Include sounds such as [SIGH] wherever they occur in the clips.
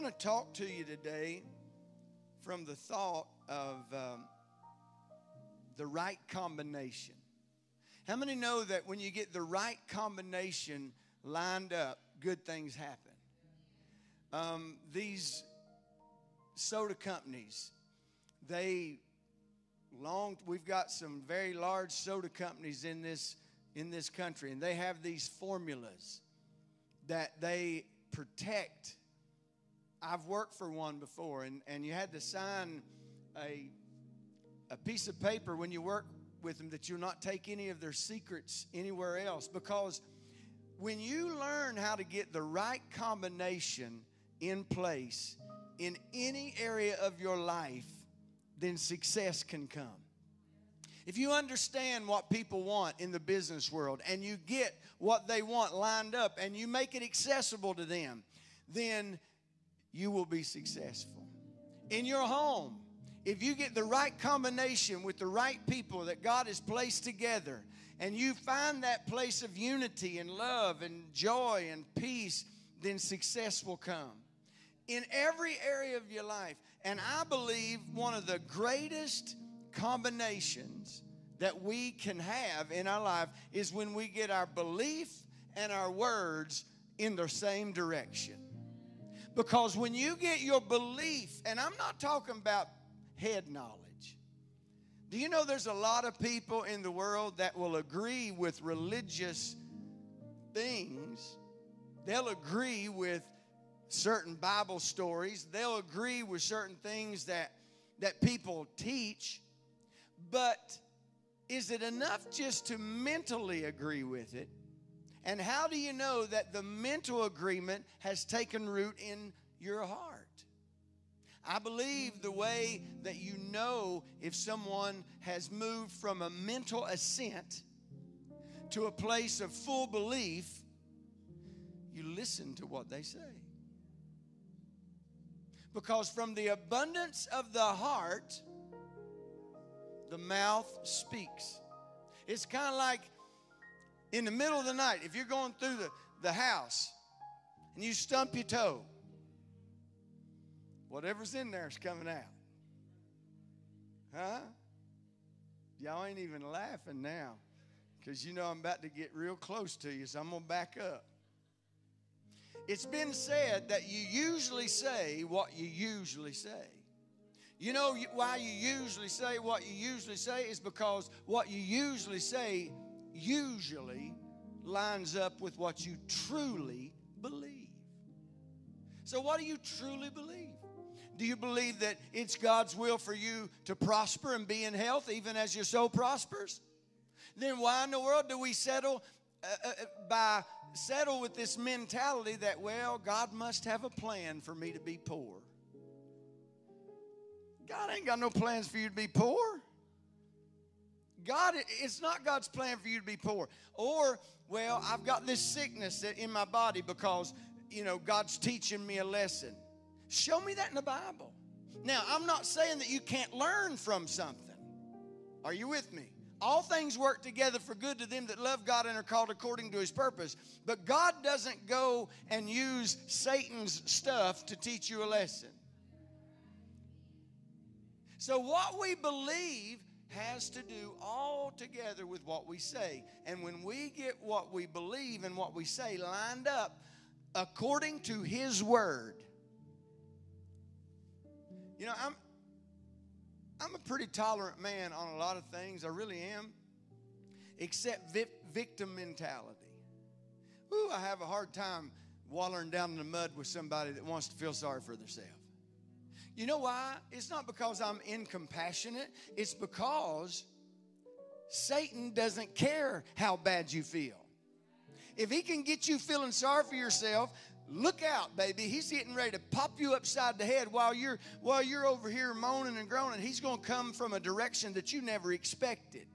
want to talk to you today from the thought of um, the right combination. How many know that when you get the right combination lined up, good things happen? Um, these soda companies, they long we've got some very large soda companies in this in this country and they have these formulas that they protect i've worked for one before and, and you had to sign a, a piece of paper when you work with them that you'll not take any of their secrets anywhere else because when you learn how to get the right combination in place in any area of your life then success can come. If you understand what people want in the business world and you get what they want lined up and you make it accessible to them, then you will be successful. In your home, if you get the right combination with the right people that God has placed together and you find that place of unity and love and joy and peace, then success will come. In every area of your life, and I believe one of the greatest combinations that we can have in our life is when we get our belief and our words in the same direction. Because when you get your belief, and I'm not talking about head knowledge. Do you know there's a lot of people in the world that will agree with religious things? They'll agree with certain Bible stories. They'll agree with certain things that, that people teach. But is it enough just to mentally agree with it? And how do you know that the mental agreement has taken root in your heart? I believe the way that you know if someone has moved from a mental assent to a place of full belief, you listen to what they say. Because from the abundance of the heart, the mouth speaks. It's kind of like in the middle of the night, if you're going through the, the house and you stump your toe, whatever's in there is coming out. Huh? Y'all ain't even laughing now because you know I'm about to get real close to you, so I'm going to back up. It's been said that you usually say what you usually say. You know why you usually say what you usually say is because what you usually say usually lines up with what you truly believe. So, what do you truly believe? Do you believe that it's God's will for you to prosper and be in health even as your soul prospers? Then why in the world do we settle uh, uh, by settle with this mentality that, well, God must have a plan for me to be poor. God ain't got no plans for you to be poor. God, it's not God's plan for you to be poor. Or, well, I've got this sickness in my body because, you know, God's teaching me a lesson. Show me that in the Bible. Now, I'm not saying that you can't learn from something. Are you with me? All things work together for good to them that love God and are called according to his purpose. But God doesn't go and use Satan's stuff to teach you a lesson. So, what we believe has to do all together with what we say. And when we get what we believe and what we say lined up according to his word, you know, I'm I'm a pretty tolerant man on a lot of things. I really am, except vi- victim mentality. Ooh, I have a hard time wallowing down in the mud with somebody that wants to feel sorry for themselves. You know why? It's not because I'm incompassionate, it's because Satan doesn't care how bad you feel. If he can get you feeling sorry for yourself, Look out, baby. He's getting ready to pop you upside the head while you're while you're over here moaning and groaning. He's going to come from a direction that you never expected.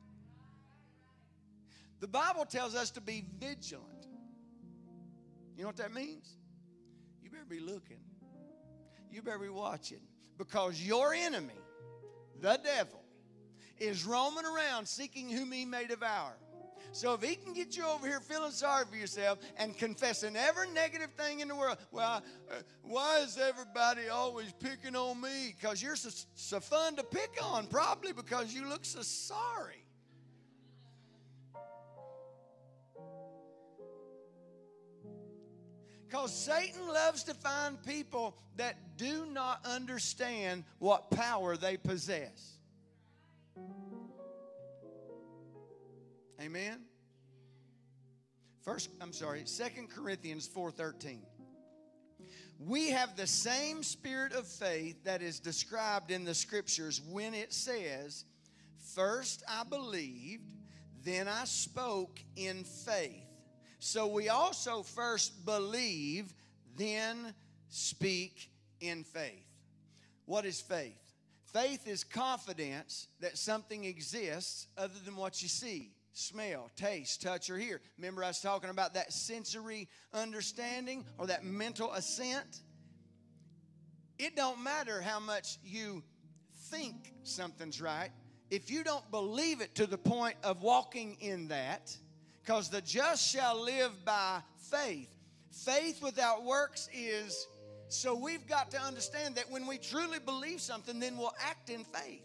The Bible tells us to be vigilant. You know what that means? You better be looking. You better be watching because your enemy, the devil, is roaming around seeking whom he may devour. So if he can get you over here feeling sorry for yourself and confessing every negative thing in the world, well, uh, why is everybody always picking on me? Because you're so, so fun to pick on, probably because you look so sorry. Because Satan loves to find people that do not understand what power they possess. Amen. First, I'm sorry, Second Corinthians 4:13. We have the same spirit of faith that is described in the scriptures when it says, First I believed, then I spoke in faith. So we also first believe, then speak in faith. What is faith? Faith is confidence that something exists other than what you see smell, taste, touch, or hear. Remember, I was talking about that sensory understanding or that mental assent? It don't matter how much you think something's right if you don't believe it to the point of walking in that, because the just shall live by faith. Faith without works is so we've got to understand that when we truly believe something, then we'll act in faith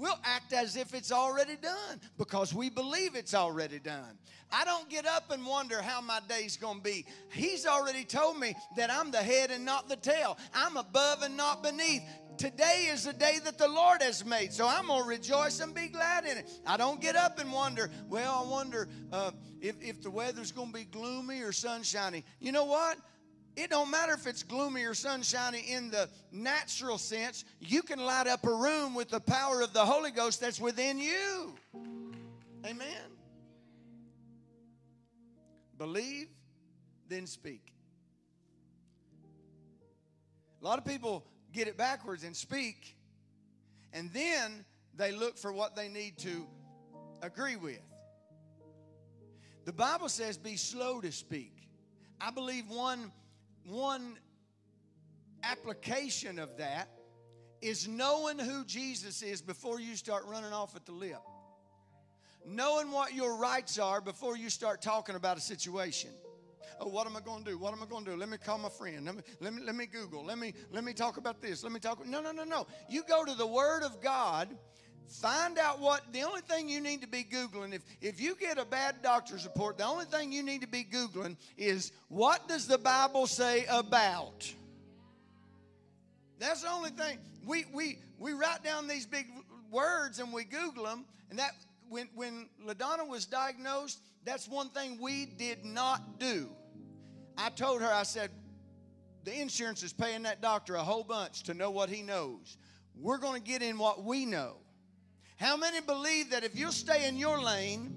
we'll act as if it's already done because we believe it's already done. I don't get up and wonder how my day's going to be. He's already told me that I'm the head and not the tail, I'm above and not beneath. Today is the day that the Lord has made, so I'm going to rejoice and be glad in it. I don't get up and wonder, well, I wonder uh, if, if the weather's going to be gloomy or sunshiny. You know what? It don't matter if it's gloomy or sunshiny in the natural sense. You can light up a room with the power of the Holy Ghost that's within you. Amen. Believe, then speak. A lot of people get it backwards and speak, and then they look for what they need to agree with. The Bible says, be slow to speak. I believe one one application of that is knowing who Jesus is before you start running off at the lip. Knowing what your rights are before you start talking about a situation. Oh, what am I going to do? What am I going to do? Let me call my friend. Let me, let me, let me Google. Let me, let me talk about this. Let me talk. No, no, no, no. You go to the Word of God Find out what the only thing you need to be Googling. If, if you get a bad doctor's report, the only thing you need to be Googling is what does the Bible say about? That's the only thing. We, we, we write down these big words and we Google them. And that when, when LaDonna was diagnosed, that's one thing we did not do. I told her, I said, the insurance is paying that doctor a whole bunch to know what he knows. We're going to get in what we know. How many believe that if you stay in your lane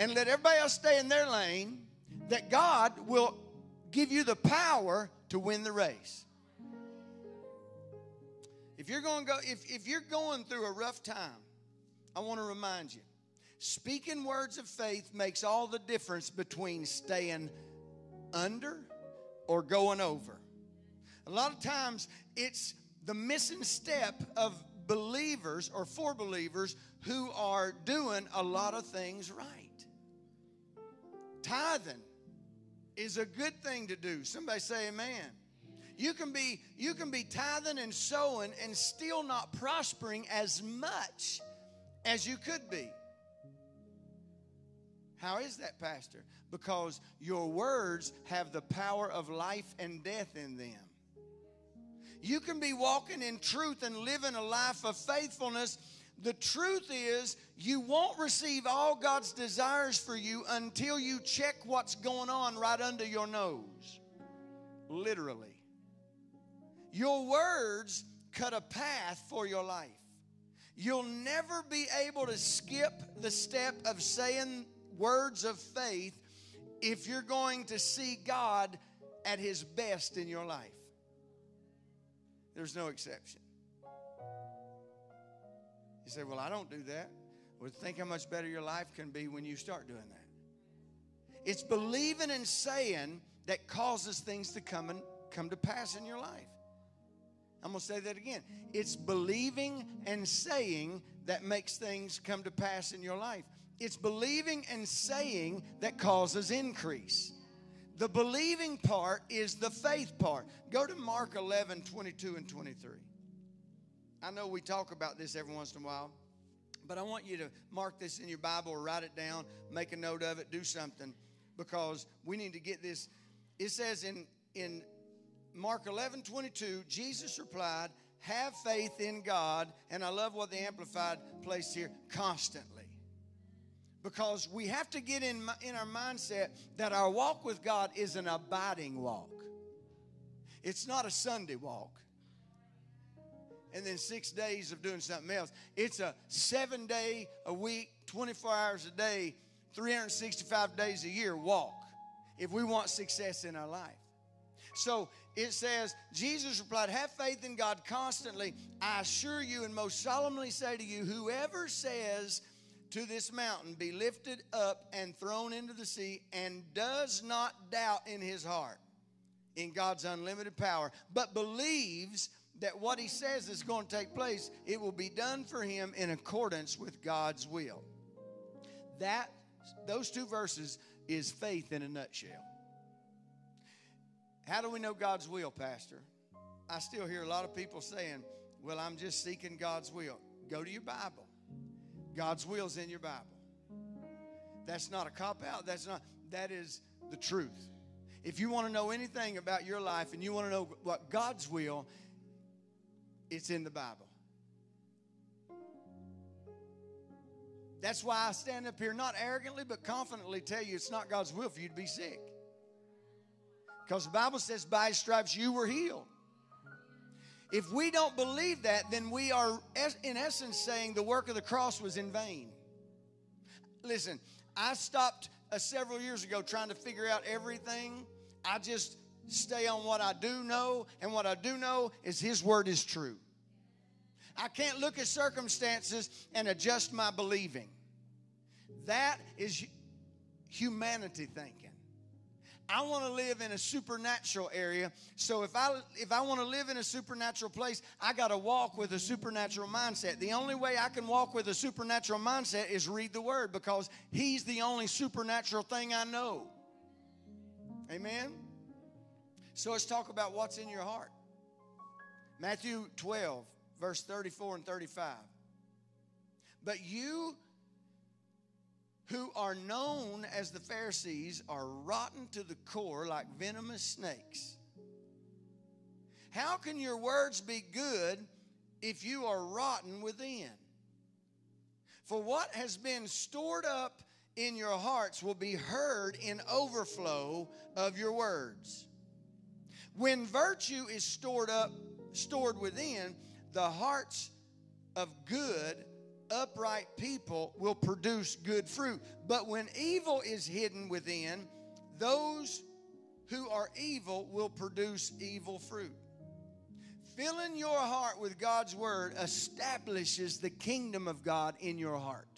and let everybody else stay in their lane, that God will give you the power to win the race? If you're going to go, if, if you're going through a rough time, I want to remind you, speaking words of faith makes all the difference between staying under or going over. A lot of times it's the missing step of believers or for believers who are doing a lot of things right. Tithing is a good thing to do. Somebody say amen. You can be you can be tithing and sowing and still not prospering as much as you could be. How is that, Pastor? Because your words have the power of life and death in them. You can be walking in truth and living a life of faithfulness. The truth is, you won't receive all God's desires for you until you check what's going on right under your nose. Literally. Your words cut a path for your life. You'll never be able to skip the step of saying words of faith if you're going to see God at His best in your life. There's no exception. You say, Well, I don't do that. Well, think how much better your life can be when you start doing that. It's believing and saying that causes things to come and come to pass in your life. I'm going to say that again. It's believing and saying that makes things come to pass in your life. It's believing and saying that causes increase. The believing part is the faith part. Go to Mark 11, 22 and 23. I know we talk about this every once in a while, but I want you to mark this in your Bible or write it down, make a note of it, do something, because we need to get this. It says in, in Mark 11, 22, Jesus replied, Have faith in God, and I love what the Amplified placed here, constantly because we have to get in, in our mindset that our walk with God is an abiding walk. It's not a Sunday walk. And then six days of doing something else. It's a seven day a week, 24 hours a day, 365 days a year walk if we want success in our life. So it says, Jesus replied, Have faith in God constantly. I assure you and most solemnly say to you, whoever says, to this mountain, be lifted up and thrown into the sea, and does not doubt in his heart in God's unlimited power, but believes that what he says is going to take place, it will be done for him in accordance with God's will. That those two verses is faith in a nutshell. How do we know God's will, Pastor? I still hear a lot of people saying, Well, I'm just seeking God's will. Go to your Bible. God's will is in your Bible. That's not a cop out. That's not, that is the truth. If you want to know anything about your life and you want to know what God's will, it's in the Bible. That's why I stand up here, not arrogantly, but confidently tell you it's not God's will for you to be sick. Because the Bible says, by stripes you were healed. If we don't believe that, then we are, in essence, saying the work of the cross was in vain. Listen, I stopped uh, several years ago trying to figure out everything. I just stay on what I do know, and what I do know is His Word is true. I can't look at circumstances and adjust my believing. That is humanity thinking. I want to live in a supernatural area. So if I if I want to live in a supernatural place, I got to walk with a supernatural mindset. The only way I can walk with a supernatural mindset is read the word because he's the only supernatural thing I know. Amen. So let's talk about what's in your heart. Matthew 12 verse 34 and 35. But you who are known as the Pharisees are rotten to the core like venomous snakes. How can your words be good if you are rotten within? For what has been stored up in your hearts will be heard in overflow of your words. When virtue is stored up, stored within, the hearts of good upright people will produce good fruit. But when evil is hidden within, those who are evil will produce evil fruit. Filling your heart with God's word establishes the kingdom of God in your heart.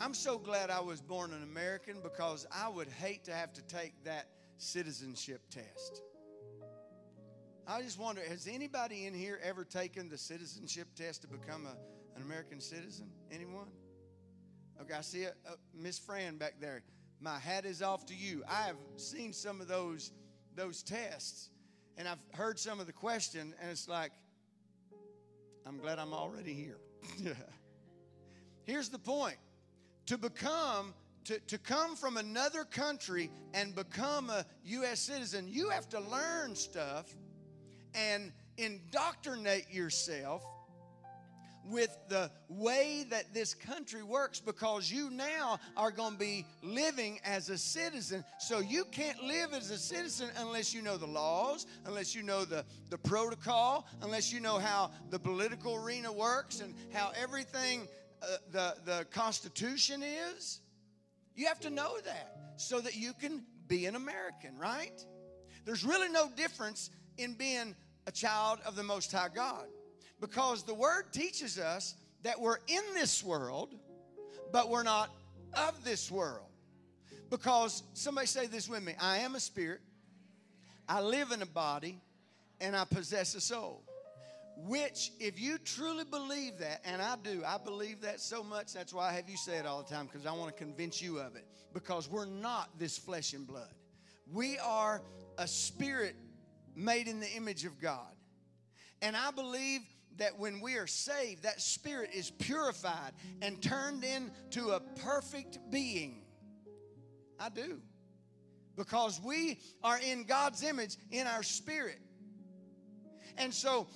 I'm so glad I was born an American because I would hate to have to take that citizenship test. I just wonder has anybody in here ever taken the citizenship test to become a, an American citizen? Anyone? Okay, I see a Miss Fran back there. My hat is off to you. I have seen some of those those tests, and I've heard some of the question, and it's like, I'm glad I'm already here. [LAUGHS] Here's the point: to become to, to come from another country and become a U.S. citizen, you have to learn stuff and indoctrinate yourself with the way that this country works because you now are going to be living as a citizen. So you can't live as a citizen unless you know the laws, unless you know the, the protocol, unless you know how the political arena works and how everything, uh, the, the Constitution is. You have to know that so that you can be an American, right? There's really no difference in being a child of the Most High God. Because the Word teaches us that we're in this world, but we're not of this world. Because somebody say this with me I am a spirit, I live in a body, and I possess a soul. which, if you truly believe that, and I do, I believe that so much, that's why I have you say it all the time, because I want to convince you of it. Because we're not this flesh and blood. We are a spirit made in the image of God. And I believe that when we are saved, that spirit is purified and turned into a perfect being. I do. Because we are in God's image in our spirit. And so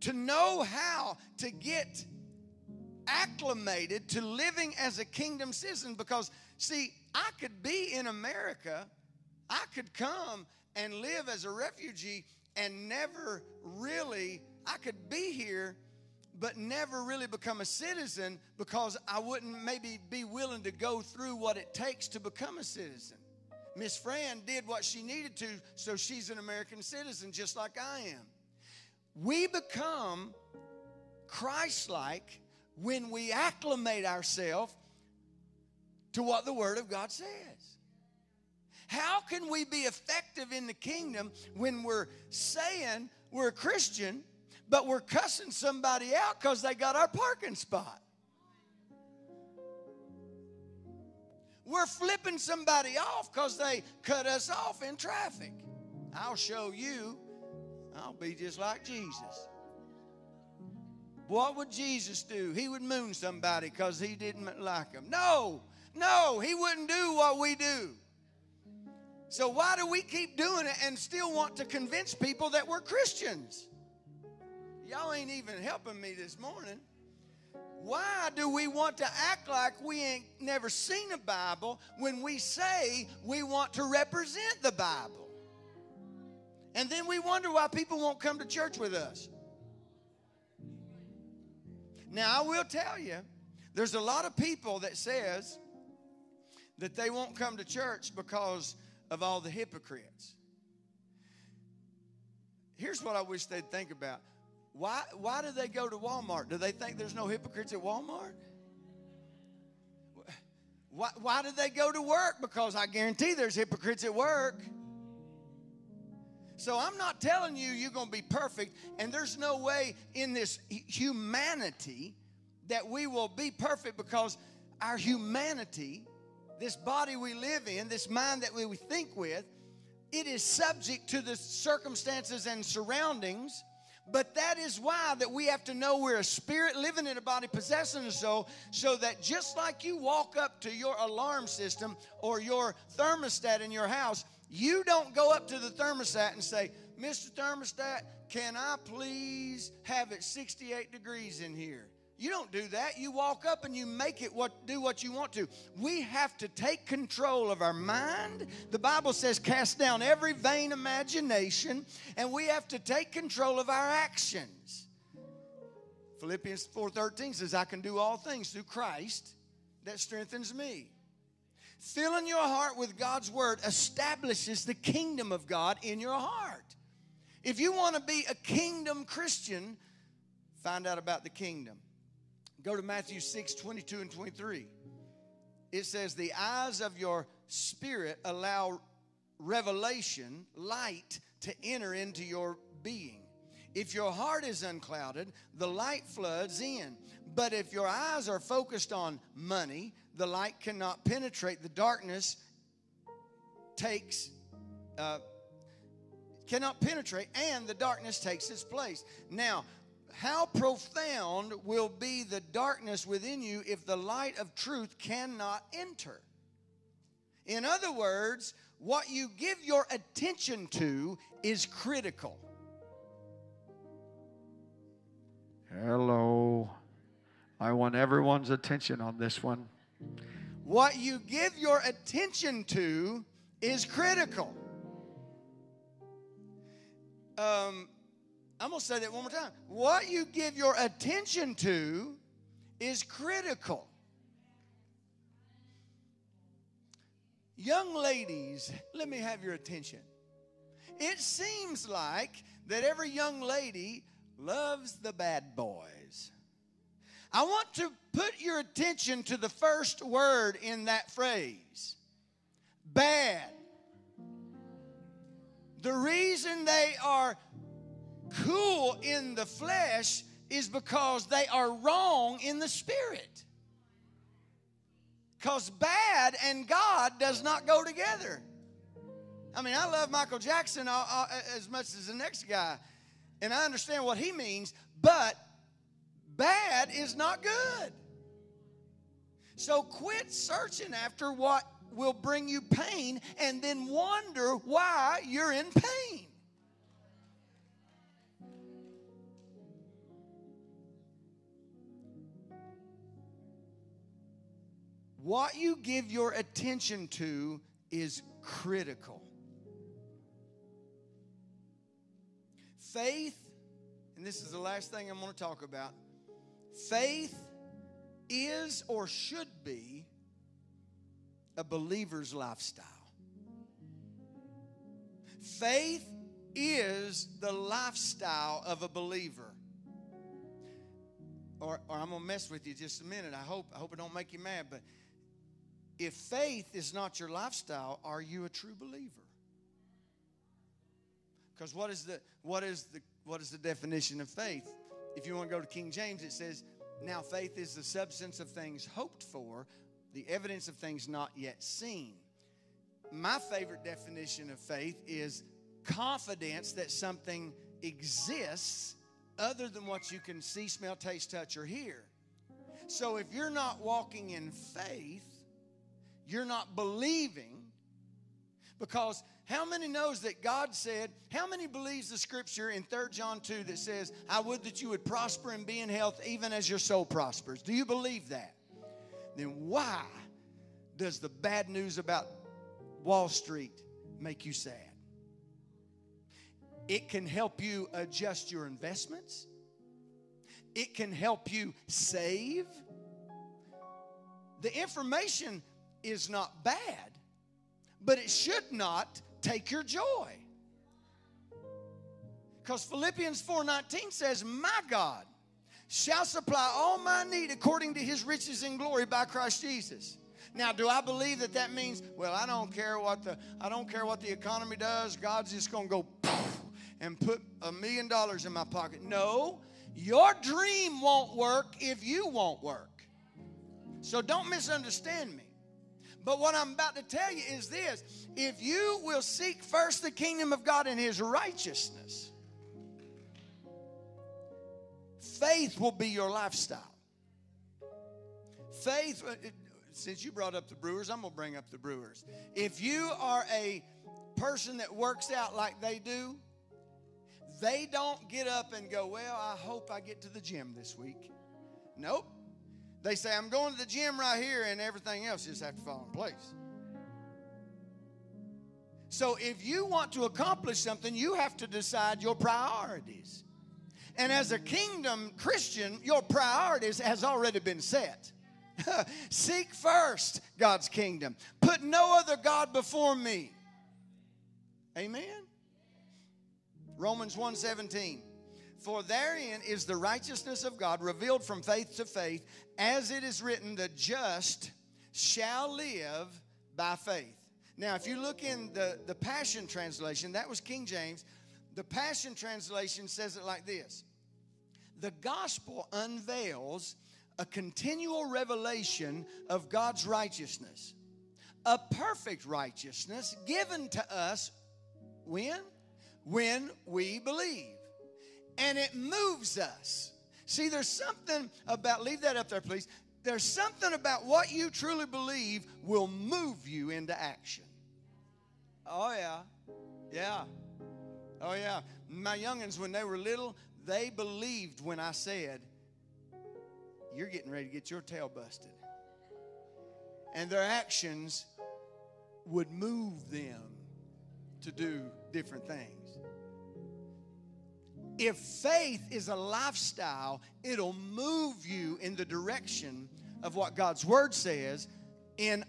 to know how to get acclimated to living as a kingdom citizen because see i could be in america i could come and live as a refugee and never really i could be here but never really become a citizen because i wouldn't maybe be willing to go through what it takes to become a citizen miss fran did what she needed to so she's an american citizen just like i am we become Christ like when we acclimate ourselves to what the Word of God says. How can we be effective in the kingdom when we're saying we're a Christian, but we're cussing somebody out because they got our parking spot? We're flipping somebody off because they cut us off in traffic. I'll show you I'll be just like Jesus. What would Jesus do? He would moon somebody because he didn't like them. No, no, he wouldn't do what we do. So why do we keep doing it and still want to convince people that we're Christians? Y'all ain't even helping me this morning. Why do we want to act like we ain't never seen a Bible when we say we want to represent the Bible? And then we wonder why people won't come to church with us. Now, I will tell you, there's a lot of people that says that they won't come to church because of all the hypocrites. Here's what I wish they'd think about. Why, why do they go to Walmart? Do they think there's no hypocrites at Walmart? Why, why do they go to work? Because I guarantee there's hypocrites at work. So I'm not telling you you're going to be perfect, and there's no way in this humanity that we will be perfect because our humanity, this body we live in, this mind that we think with, it is subject to the circumstances and surroundings. But that is why that we have to know we're a spirit living in a body, possessing a soul, so that just like you walk up to your alarm system or your thermostat in your house, you don't go up to the thermostat and say, Mr. Thermostat, can I please have it 68 degrees in here? You don't do that. You walk up and you make it what do what you want to. We have to take control of our mind. The Bible says cast down every vain imagination and we have to take control of our actions. Philippians 4:13 says I can do all things through Christ that strengthens me. Filling your heart with God's word establishes the kingdom of God in your heart. If you want to be a kingdom Christian, find out about the kingdom. Go to Matthew 6 22 and 23. It says, The eyes of your spirit allow revelation, light, to enter into your being. If your heart is unclouded, the light floods in. But if your eyes are focused on money, the light cannot penetrate. The darkness takes, uh, cannot penetrate, and the darkness takes its place. Now, how profound will be the darkness within you if the light of truth cannot enter? In other words, what you give your attention to is critical. Hello. I want everyone's attention on this one. What you give your attention to is critical. Um, I'm going to say that one more time. What you give your attention to is critical. Young ladies, let me have your attention. It seems like that every young lady loves the bad boys. I want to put your attention to the first word in that phrase bad. The reason they are cool in the flesh is because they are wrong in the spirit. Because bad and God does not go together. I mean, I love Michael Jackson uh, uh, as much as the next guy, and I understand what he means, but bad is not good. So quit searching after what will bring you pain and then wonder why you're in pain. What you give your attention to is critical. Faith, and this is the last thing I'm going to talk about faith is or should be a believer's lifestyle. Faith is the lifestyle of a believer. Or, or I'm gonna mess with you just a minute. I hope I hope it don't make you mad, but if faith is not your lifestyle, are you a true believer? Because what is the what is the what is the definition of faith? If you want to go to King James, it says, "Now faith is the substance of things hoped for, the evidence of things not yet seen." My favorite definition of faith is confidence that something exists other than what you can see, smell, taste, touch, or hear. So if you're not walking in faith, you're not believing because how many knows that God said, how many believes the scripture in 3 John 2 that says, I would that you would prosper and be in health even as your soul prospers? Do you believe that? Then why does the bad news about Wall Street make you sad? It can help you adjust your investments. It can help you save. The information is not bad, but it should not take your joy. Because Philippians 4:19 says, "My God shall supply all my need according to his riches and glory by Christ Jesus." Now, do I believe that that means, well, I don't care what the I don't care what the economy does, God's just going to go and put a million dollars in my pocket? No. Your dream won't work if you won't work. So don't misunderstand me. But what I'm about to tell you is this if you will seek first the kingdom of God and his righteousness, faith will be your lifestyle. Faith, uh, since you brought up the brewers, I'm going to bring up the brewers. If you are a person that works out like they do, they don't get up and go, Well, I hope I get to the gym this week. Nope. They say, I'm going to the gym right here, and everything else just have to fall in place. So if you want to accomplish something, you have to decide your priorities. And as a kingdom Christian, your priorities has already been set. [LAUGHS] Seek first God's kingdom. Put no other God before me. Amen. Romans 1:17. For therein is the righteousness of God revealed from faith to faith, as it is written, the just shall live by faith. Now, if you look in the, the Passion Translation, that was King James, the Passion Translation says it like this The gospel unveils a continual revelation of God's righteousness, a perfect righteousness given to us when? When we believe. And it moves us. See, there's something about, leave that up there, please. There's something about what you truly believe will move you into action. Oh, yeah. Yeah. Oh, yeah. My youngins, when they were little, they believed when I said, You're getting ready to get your tail busted. And their actions would move them to do different things. If faith is a lifestyle, it'll move you in the direction of what God's word says in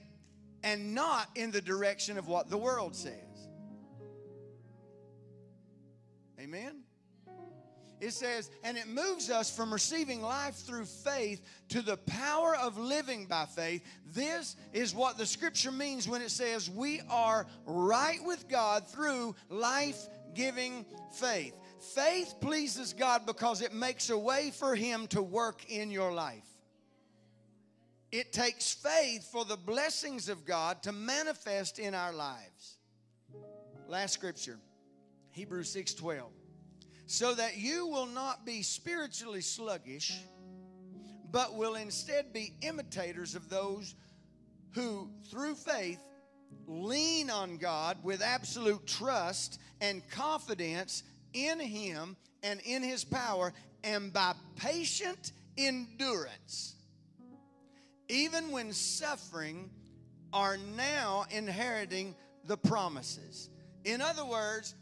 and not in the direction of what the world says. Amen. It says, and it moves us from receiving life through faith to the power of living by faith. This is what the scripture means when it says we are right with God through life giving faith. Faith pleases God because it makes a way for Him to work in your life. It takes faith for the blessings of God to manifest in our lives. Last scripture, Hebrews 6:12. So that you will not be spiritually sluggish, but will instead be imitators of those who through faith lean on God with absolute trust and confidence in Him and in His power, and by patient endurance even when suffering, are now inheriting the promises. In other words,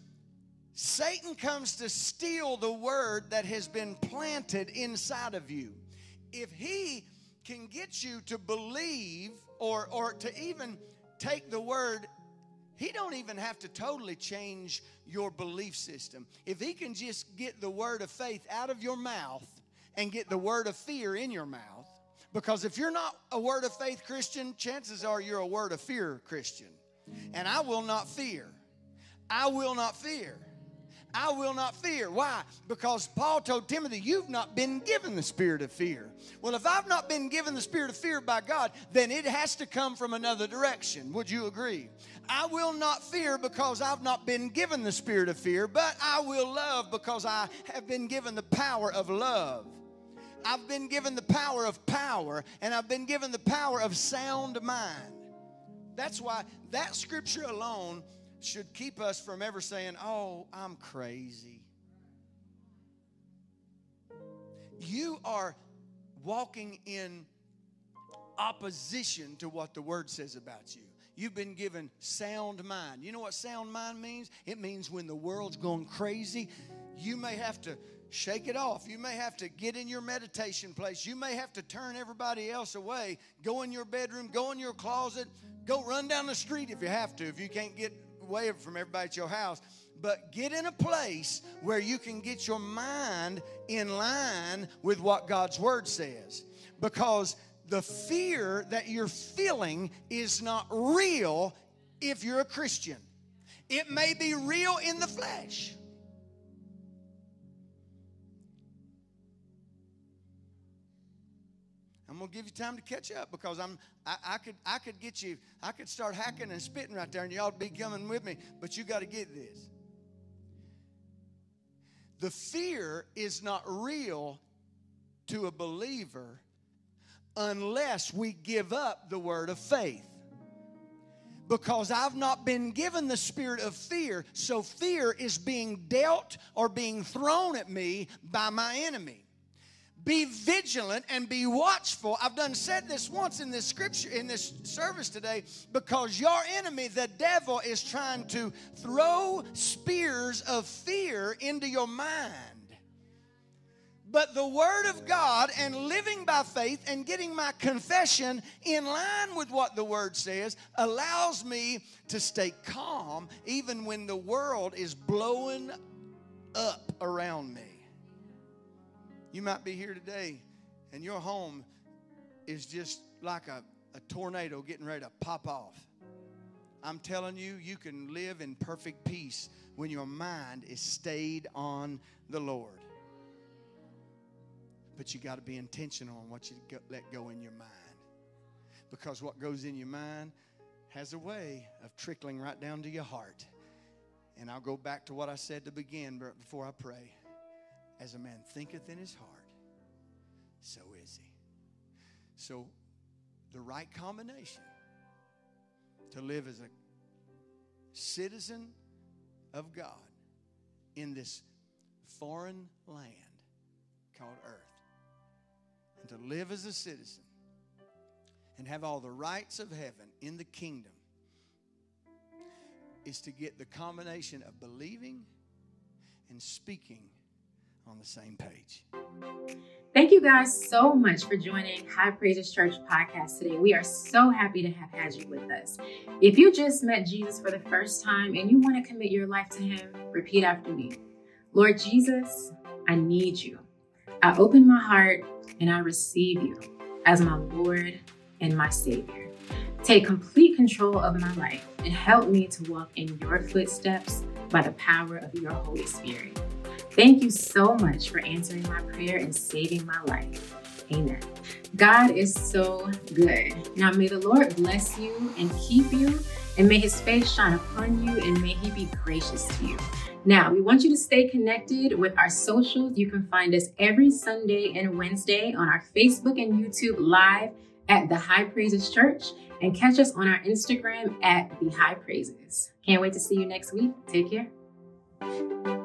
Satan comes to steal the word that has been planted inside of you. If he can get you to believe or, or to even take the word he don't even have to totally change your belief system if he can just get the word of faith out of your mouth and get the word of fear in your mouth because if you're not a word of faith Christian, chances are you're a word of fear Christian. And I will not fear. I will not fear. I will not fear. Why? Because Paul told Timothy, You've not been given the spirit of fear. Well, if I've not been given the spirit of fear by God, then it has to come from another direction. Would you agree? I will not fear because I've not been given the spirit of fear, but I will love because I have been given the power of love. I've been given the power of power, and I've been given the power of sound mind. That's why that scripture alone should keep us from ever saying, Oh, I'm crazy. You are walking in opposition to what the word says about you. You've been given sound mind. You know what sound mind means? It means when the world's going crazy, you may have to shake it off. You may have to get in your meditation place. You may have to turn everybody else away. Go in your bedroom, go in your closet, go run down the street if you have to, if you can't get away from everybody at your house. But get in a place where you can get your mind in line with what God's Word says. Because the fear that you're feeling is not real if you're a Christian. It may be real in the flesh. I'm gonna give you time to catch up because I'm I, I, could I could get you I could start hacking and spitting right there and y'all be coming with me, but you got to get this. The fear is not real to a believer unless we give up the word of faith. Because I've not been given the spirit of fear, so fear is being dealt or being thrown at me by my enemy be vigilant and be watchful. I've done said this once in this scripture, in this service today, because your enemy, the devil, is trying to throw spears of fear into your mind. But the Word of God and living by faith and getting my confession in line with what the Word says allows me to stay calm even when the world is blowing up around me. You might be here today and your home is just like a, a tornado getting ready to pop off. I'm telling you, you can live in perfect peace when your mind is stayed on the Lord. But you got to be intentional on what you let go in your mind. Because what goes in your mind has a way of trickling right down to your heart. And I'll go back to what I said to begin before I pray. As a man thinketh in his heart, so is he. So, the right combination to live as a citizen of God in this foreign land called earth, and to live as a citizen and have all the rights of heaven in the kingdom is to get the combination of believing and speaking on the same page. Thank you guys so much for joining High Praises Church podcast today. We are so happy to have had you with us. If you just met Jesus for the first time and you want to commit your life to Him, repeat after me Lord Jesus, I need you. I open my heart and I receive you as my Lord and my Savior. Take complete control of my life and help me to walk in your footsteps by the power of your Holy Spirit. Thank you so much for answering my prayer and saving my life. Amen. God is so good. Now, may the Lord bless you and keep you, and may his face shine upon you, and may he be gracious to you. Now, we want you to stay connected with our socials. You can find us every Sunday and Wednesday on our Facebook and YouTube live at the High Praises Church and catch us on our Instagram at the High Praises. Can't wait to see you next week. Take care.